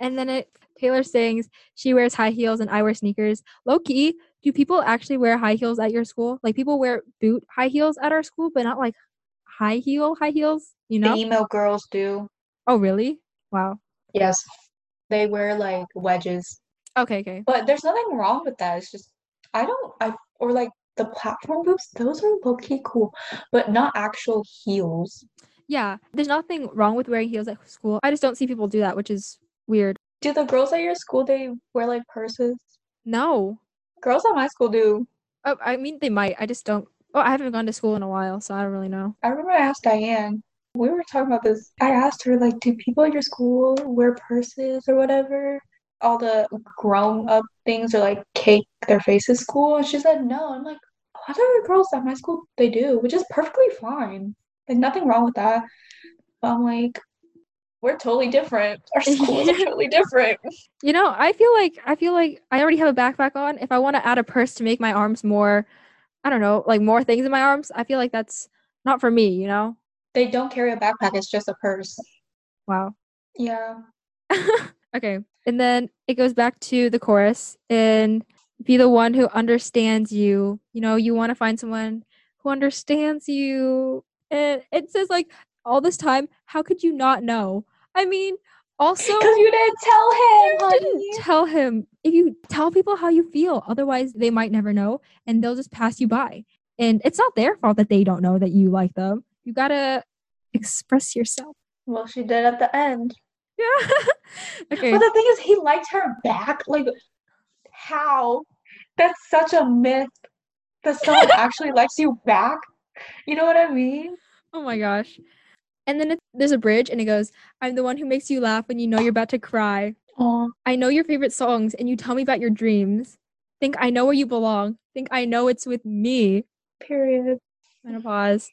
and then it Taylor sings she wears high heels and I wear sneakers. Low key, do people actually wear high heels at your school? Like people wear boot high heels at our school, but not like high heel high heels. You know, The know? emo girls do. Oh, really? Wow. Yes. They wear like wedges. Okay, okay. But there's nothing wrong with that. It's just I don't I or like the platform boots, those are low-key cool, but not actual heels. Yeah, there's nothing wrong with wearing heels at school. I just don't see people do that, which is weird. Do the girls at your school they wear like purses? No. Girls at my school do. Oh, I mean, they might. I just don't. Oh, I haven't gone to school in a while, so I don't really know. I remember I asked Diane. We were talking about this. I asked her like, do people at your school wear purses or whatever? All the grown up things are like cake their faces school, and she said no. I'm like, a lot other girls at my school they do, which is perfectly fine. Like nothing wrong with that. But I'm like, we're totally different. Our schools are totally different. You know, I feel like I feel like I already have a backpack on. If I want to add a purse to make my arms more, I don't know, like more things in my arms, I feel like that's not for me, you know? They don't carry a backpack, it's just a purse. Wow. Yeah. okay. And then it goes back to the chorus and be the one who understands you. You know, you want to find someone who understands you. And it says like all this time, how could you not know? I mean, also Because you didn't tell him. you honey. didn't tell him. If you tell people how you feel, otherwise they might never know and they'll just pass you by. And it's not their fault that they don't know that you like them. You gotta express yourself. Well, she did at the end. Yeah. okay. But the thing is, he liked her back. Like, how? That's such a myth that someone actually likes you back. You know what I mean? Oh my gosh. And then it, there's a bridge and it goes, I'm the one who makes you laugh when you know you're about to cry. Oh, I know your favorite songs and you tell me about your dreams. Think I know where you belong. Think I know it's with me. period. Menopause.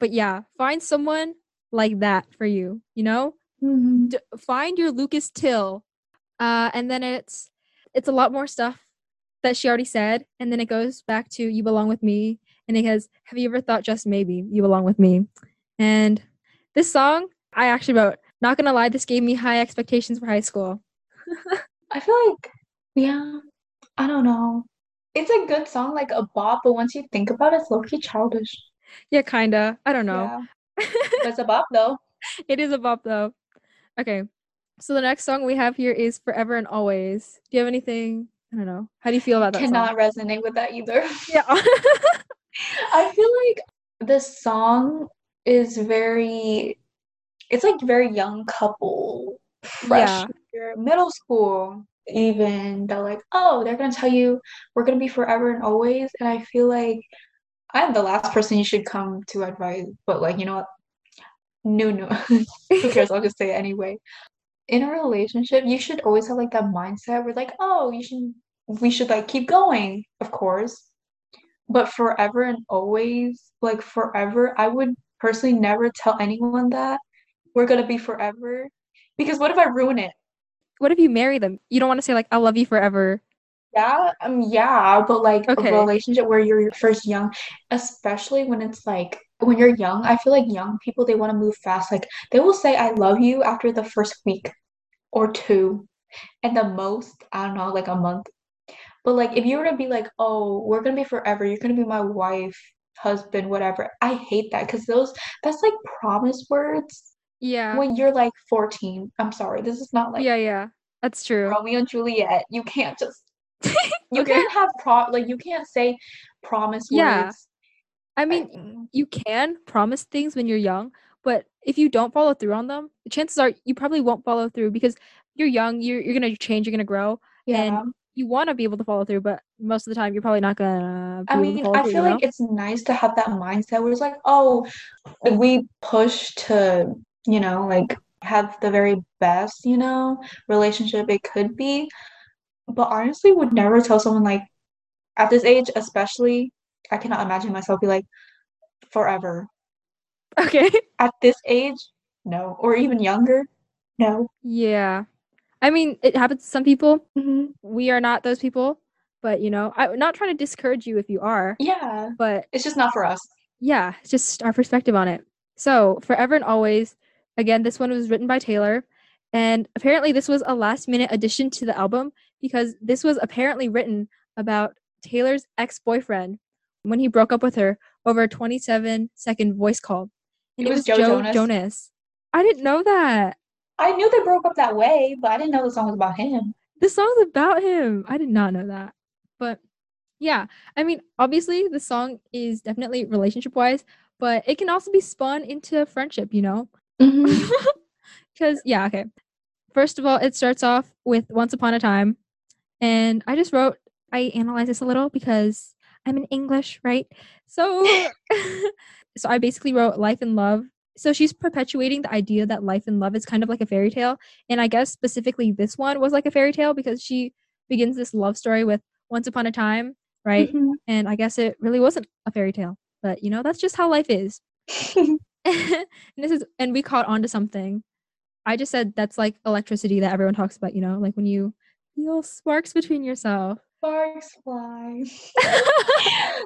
But yeah, find someone like that for you, you know? Mhm. D- find your Lucas Till. Uh, and then it's it's a lot more stuff that she already said. And then it goes back to you belong with me. And it goes, Have you ever thought just maybe you belong with me? And this song, I actually wrote, not gonna lie, this gave me high expectations for high school. I feel like, yeah, I don't know. It's a good song, like a bop, but once you think about it, it's low-key childish. Yeah, kinda. I don't know. Yeah. It's a bop though. it is a bop though. Okay. So the next song we have here is Forever and Always. Do you have anything? I don't know. How do you feel about that Cannot song? resonate with that either. Yeah. I feel like this song is very, it's like very young couple, Yeah. middle school, even. They're like, oh, they're gonna tell you we're gonna be forever and always. And I feel like I'm the last person you should come to advise, but like, you know what? No, no. Who cares? I'll just say it anyway. In a relationship, you should always have like that mindset where like, oh, you should we should like keep going, of course. But forever and always, like forever, I would personally never tell anyone that we're gonna be forever. Because what if I ruin it? what if you marry them? You don't want to say like I'll love you forever. Yeah, um, yeah, but like Okay. a relationship where you're first young, especially when it's like when you're young, I feel like young people they want to move fast. Like they will say I love you after the first week or two, and the most, I don't know, like a month. But like if you were to be like, oh, we're gonna be forever, you're gonna be my wife, husband, whatever. I hate that because those that's like promise words Yeah. when you're like 14. I'm sorry, this is not like yeah, yeah. That's true. Romeo and Juliet. You can't just you Okay. can't have pro like you can't say promise Yeah. words. I mean, mm. you can promise things when you're young, but if you don't follow through on them, the chances are you probably won't follow through because you're young, you're you're gonna change, you're gonna grow, yeah. and you want to be able to follow through, but most of the time you're probably not gonna I mean, I through. feel you like know? it's nice to have that mindset where it's like, oh, we push to, you know, like have the very best, you know, relationship it could be. But honestly, would never tell someone like at this age, especially, I cannot imagine myself be like forever. okay. At this age, no. Or even younger, no. Yeah. I mean, it happens to some people. hmm We are not those people, but you know, I'm not trying to discourage you if you are, Yeah. but It's just not for us. yeah, it's just our perspective on it. So, Forever and Always, again, this one was written by Taylor, and apparently this was a last minute addition to the album because this was apparently written about Taylor's ex boyfriend when he broke up with her over a 27 second voice call. And It it, was was, Joe Joe Jonas? Jonas. I didn't know that. I knew they broke up that way, but I didn't know the song was about him. The song's about him. I did not know that. But yeah, I mean, obviously the song is definitely relationship wise, but it can also be spun into friendship, you know? Mm-hmm. Because, yeah, okay. First of all, it starts off with Once Upon a Time. And I just wrote, I analyzed this a little because I'm in English, right? So, so I basically wrote life and love. So she's perpetuating the idea that life and love is kind of like a fairy tale. And I guess specifically this one was like a fairy tale because she begins this love story with Once Upon a Time, right? Mhm. And I guess it really wasn't a fairy tale. But, you know, that's just how life is. and this is and we caught on to something I just said that's like electricity that everyone talks about, you know, like when you feel sparks between yourself. Sparks fly.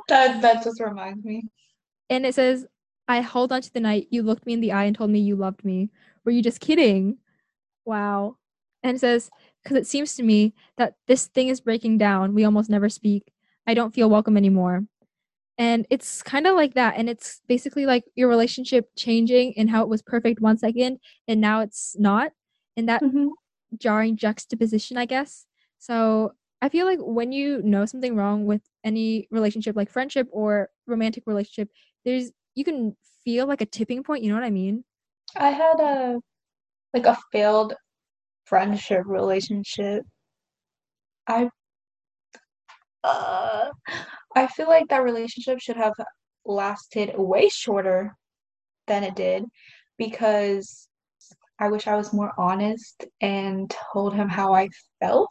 that that just reminds me. And it says, I hold on to the night you looked me in the eye and told me you loved me. Were you just kidding? Wow. And it says, because it seems to me that this thing is breaking down. We almost never speak. I don't feel welcome anymore. And it's kind of like that. And it's basically like your relationship changing and how it was perfect one second and now it's not. And that Mhm. jarring juxtaposition, I guess. So I feel like when you know something wrong with any relationship, like friendship or romantic relationship, there's you can feel like a tipping point. You know what I mean? I had a like a failed friendship relationship. I uh I feel like that relationship should have lasted way shorter than it did because I wish I was more honest and told him how I felt.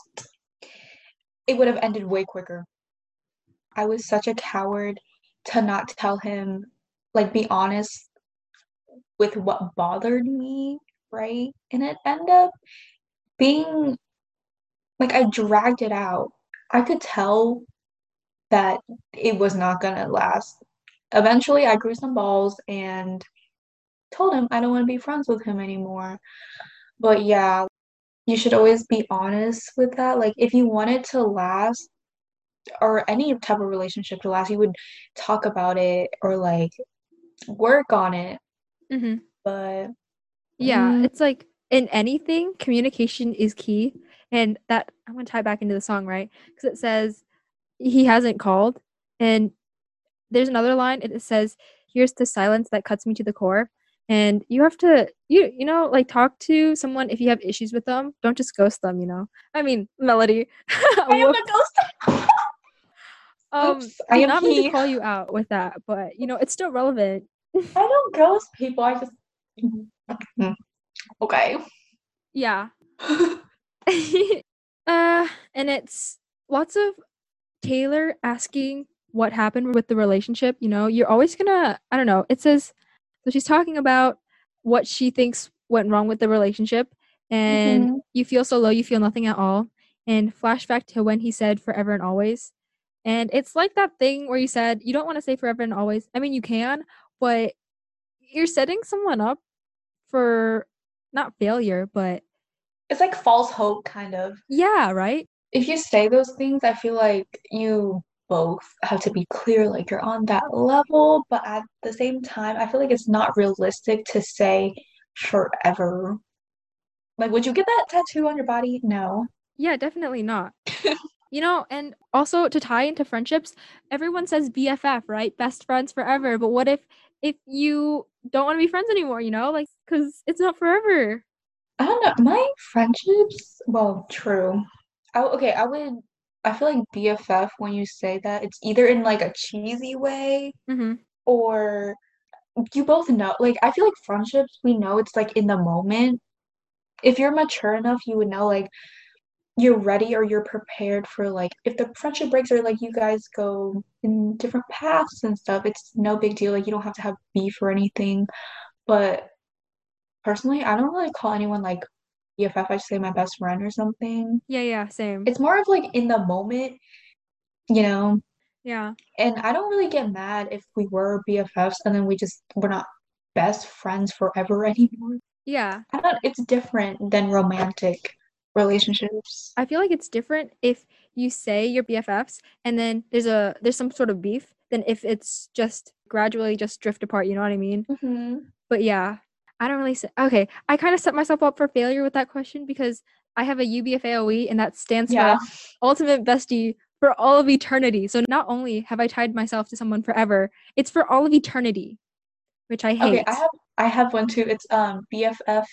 It would have ended way quicker. I was such a coward to not tell him, like, be honest with what bothered me, right? And it ended up being like I dragged it out. I could tell that it was not gonna last. Eventually, I grew some balls and told him I don't want to be friends with him anymore. But yeah, you should always be honest with that. Like, if you want it to last, or any type of relationship to last, you would talk about it or like work on it. Mm-hmm. But Yeah, Mm. it's like in anything, communication is key. And that I'm gonna tie back into the song, right? Because it says he hasn't called, and there's another line. It says, "Here's the silence that cuts me to the core." And you have to, you you know, like talk to someone if you have issues with them. Don't just ghost them. You know. I mean, Melody. I am a ghost. um, Oops, i am not mean to call you out with that, but you know, it's still relevant. I don't ghost people. I just okay. Yeah. uh, and it's lots of Taylor asking what happened with the relationship. You know, you're always gonna, I don't know, it says, so she's talking about what she thinks went wrong with the relationship, and Mhm. you feel so low, you feel nothing at all. And flashback to when he said forever and always. And it's like that thing where you said you don't want to say forever and always. I mean, you can, but you're setting someone up for not failure, but It's like false hope, kind of. yeah, right? If you say those things, I feel like you both have to be clear, like you're on that level, but at the same time, I feel like it's not realistic to say forever. Like, would you get that tattoo on your body? No. Yeah, definitely not. you know, and also to tie into friendships, everyone says BFF, right? Best friends forever. But what if if you don't want to be friends anymore, you know? Like cuz it's not forever. I don't know. My friendships, well, true. I, okay, I would, I feel like BFF when you say that, it's either in like a cheesy way Mhm. or you both know. Like, I feel like friendships, we know it's like in the moment. If you're mature enough, you would know like you're ready or you're prepared for like if the friendship breaks or like you guys go in different paths and stuff, it's no big deal. Like, you don't have to have beef or anything. But personally, I don't really call anyone like BFF. I just say my best friend or something. Yeah, yeah, same. It's more of like in the moment, you know. yeah. And I don't really get mad if we were BFFs and then we just we're not best friends forever anymore. Yeah. I don't, it's different than romantic relationships. I feel like it's different if you say you're BFFs and then there's a there's some sort of beef than if it's just gradually just drift apart, you know what I mean? Mm-hmm. But yeah, I don't really say. Okay, I kind of set myself up for failure with that question because I have a UBFAOE and that stands Yeah. for Ultimate Bestie for all of eternity. So not only have I tied myself to someone forever, it's for all of eternity, which I hate. Okay, I have I have one too. It's um BFF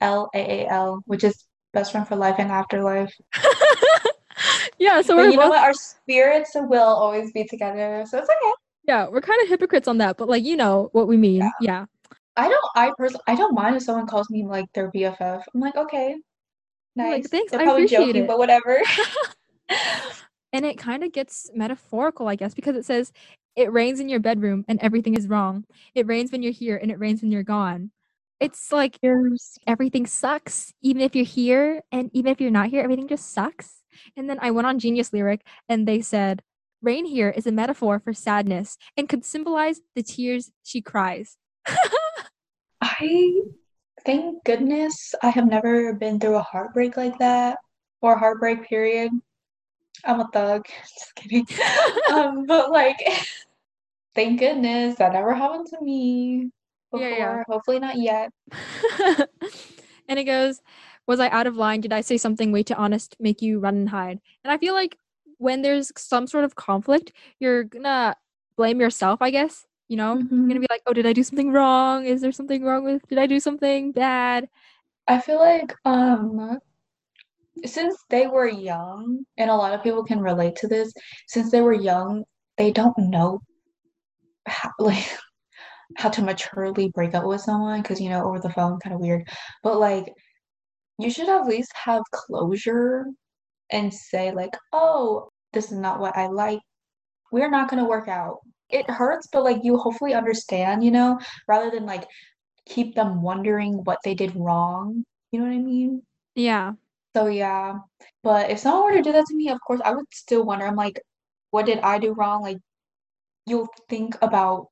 LAAL, which is best friend for life and afterlife. yeah, so But we're you know what? Our spirits will always be together, so it's okay. yeah, we're kind of hypocrites on that, but like you know what we mean. Yeah. I don't I personally I don't mind if someone calls me like their BFF. I'm like, okay, I'm like, nice. "Thanks, They're I probably appreciate joking, it." but whatever. And it kind of gets metaphorical, I guess, because it says it rains in your bedroom and everything is wrong. It rains when you're here and it rains when you're gone. It's like Years. everything sucks, even if you're here, and even if you're not here, everything just sucks. And then I went on Genius Lyric, and they said, "Rain here is a metaphor for sadness and could symbolize the tears she cries." I thank goodness I have never been through a heartbreak like that or a heartbreak period. I'm a thug. Just kidding. um, but like, thank goodness that never happened to me before. Yeah, yeah. Hopefully not yet. and it goes, Was I out of line? Did I say something way too honest, make you run and hide? And I feel like when there's some sort of conflict, you're gonna blame yourself, I guess. You know, you're gonna Mhm. be like, Oh, did I do something wrong? Is there something wrong with, did I do something bad? I feel like um since they were young, and a lot of people can relate to this, since they were young, they don't know how like how to maturely break up with someone because you know over the phone kind of weird. But like you should at least have closure and say like, "Oh, this is not what I like. We're not gonna work out." It hurts, but like you hopefully understand, you know, rather than like keep them wondering what they did wrong. You know what I mean? Yeah. So yeah, but if someone were to do that to me, of course, I would still wonder. I'm like, what did I do wrong? Like, you'll think about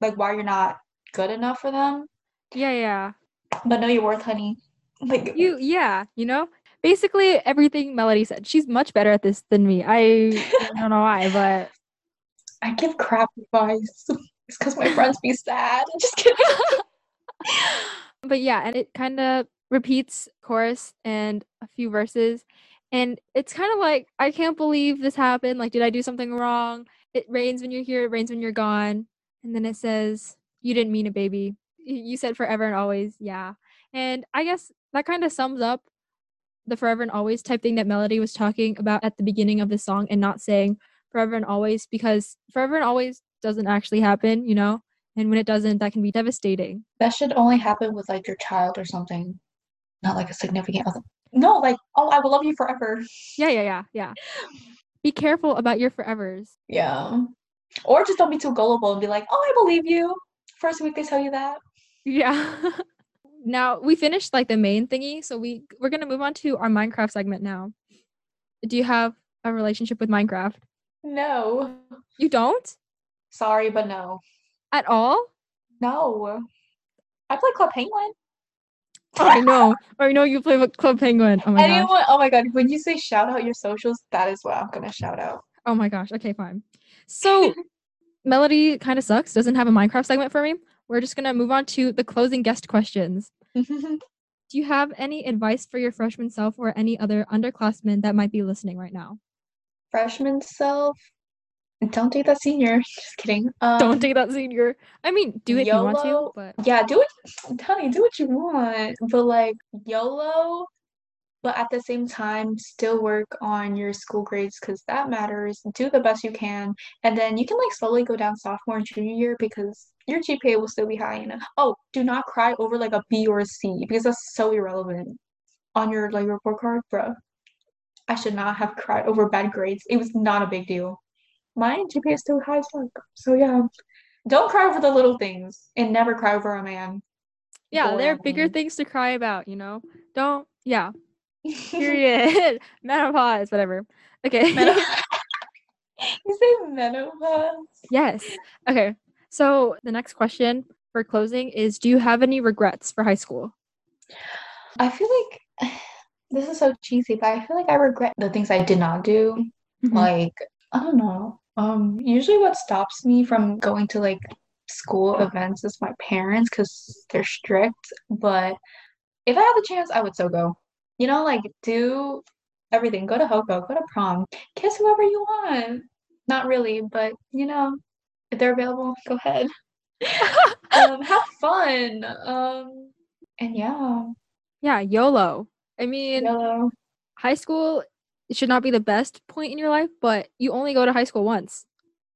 like why you're not good enough for them, Yeah, yeah. but know your worth, honey. Like, You yeah, you know? Basically everything Melody said. She's much better at this than me. I don't know why, but I give crap advice. It's because my friends be sad. Just kidding. but yeah, and it kind of repeats chorus and a few verses. And it's kind of like, I can't believe this happened. Like, did I do something wrong? It rains when you're here, it rains when you're gone. And then it says, You didn't mean it, baby. You said forever and always. Yeah. And I guess that kind of sums up the forever and always type thing that Melody was talking about at the beginning of the song and not saying forever and always because forever and always doesn't actually happen, you know? And when it doesn't, that can be devastating. That should only happen with like your child or something, not like a significant other. No, like, oh, I will love you forever. Yeah, yeah, yeah, yeah. Be careful about your forevers. Yeah. Or just don't be too gullible and be like, oh, I believe you. First week they tell you that. Yeah. now we finished like the main thingy, so we we're gonna move on to our Minecraft segment now. Do you have a relationship with Minecraft? No. You don't Sorry, but no. at all? No. I play Club Penguin. I know. I know you play with Club Penguin. Oh my gosh. Oh my god, when you say shout out your socials, that is what I'm gonna shout out. Oh my gosh. Okay, fine. So Melody kind of sucks. Doesn't have a Minecraft segment for me. We're just gonna move on to the closing guest questions. Do you have any advice for your freshman self or any other underclassmen that might be listening right now? Freshman self, don't date that senior. Just kidding. Um, Don't date that senior. I mean, do it if you want to, but Yeah, do it, honey. Do what you want, but like YOLO. But at the same time, still work on your school grades because that matters. Do the best you can, and then you can like slowly go down sophomore and junior year because your GPA will still be high. Know. Oh, do not cry over like a B or a C because that's so irrelevant on your like report card, bro. I should not have cried over bad grades. It was not a big deal. My GPA is still high as fuck. So yeah. Don't cry over the little things and never cry over a man. yeah, there are bigger things to cry about, you know? Don't, yeah, period. Menopause, whatever. Okay. Meno- you say menopause? yes. Okay. So the next question for closing is Do you have any regrets for high school? I feel like this is so cheesy, but I feel like I regret the things I did not do. Mhm. Like, I don't know. Um, usually what stops me from going to like school events is my parents because they're strict. But if I had the chance, I would so go. You know, like do everything. Go to HoCo, go to prom, kiss whoever you want. Not really, but you know, if they're available, go ahead. Um, have fun. Um, and yeah, yeah, YOLO. I mean, YOLO. high school should not be the best point in your life, but you only go to high school once.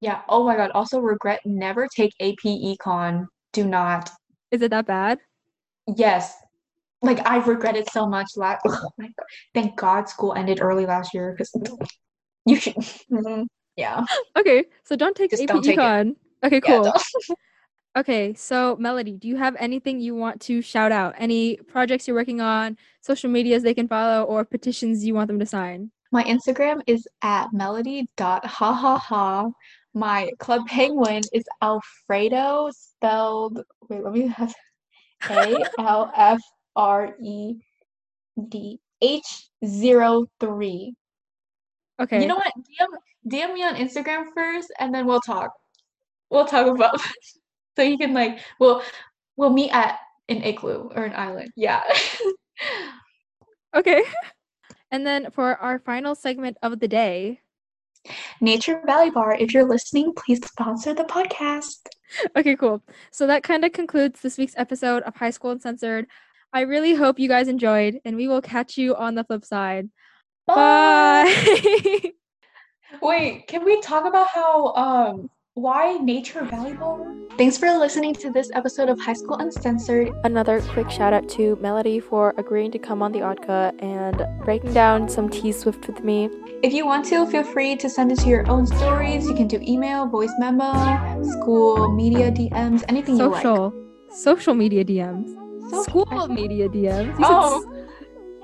Yeah. Oh my God. Also, regret never take AP Econ. Do not. Is it that bad? Yes. Like I regret it so much. Last. Oh my God. Thank God school ended early last year because you should. Mhm. Yeah. Okay, so don't take Just AP don't take it. Econ. Okay, cool. don't- Okay, so Melody, do you have anything you want to shout out? Any projects you're working on, social medias they can follow, or petitions you want them to sign? My Instagram is at melody.hahaha. My Club Penguin is Alfredo, spelled, wait, let me have A L F R E D H zero three. Okay. You know what? DM, DM me on Instagram first, and then we'll talk. We'll talk about so you can like we'll we'll meet at an igloo or an island. Yeah. okay. And then for our final segment of the day, Nature Valley Bar, if you're listening, please sponsor the podcast. Okay, cool. So that kind of concludes this week's episode of High School Uncensored. I really hope you guys enjoyed, and we will catch you on the flip side. Bye. Bye. Wait, can we talk about how um why nature valuable? Thanks for listening to this episode of High School Uncensored. Another quick shout out to Melody for agreeing to come on the Oddka and breaking down some T Swift with me. If you want to, feel free to send it to your own stories. You can do email, voice memo, school media DMs, anything Social. you like. Social media DMs. Social. School media DMs. You oh.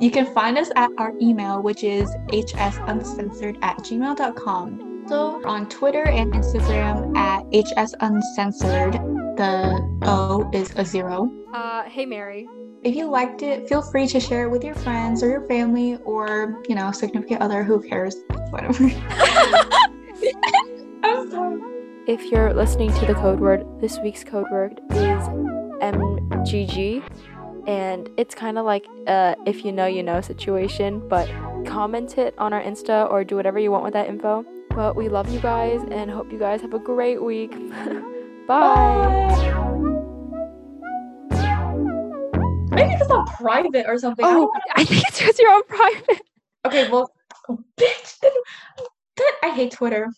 You can find us at our email, which is hsuncensored at gmail.com also on Twitter and Instagram at HS Uncensored. The O is a zero. Uh, hey, Mary. If you liked it, feel free to share it with your friends or your family or, you know, significant other. Who cares? Whatever. I'm sorry. If you're listening to the code word, this week's code word is MGG. And it's kind of like a if you know, you know situation, but comment it on our Insta or do whatever you want with that info. But we love you guys and hope you guys have a great week. Bye. Maybe because I'm private or something. Oh, I, I think it's because you're on private. Okay, well, oh, bitch, then, then I hate Twitter.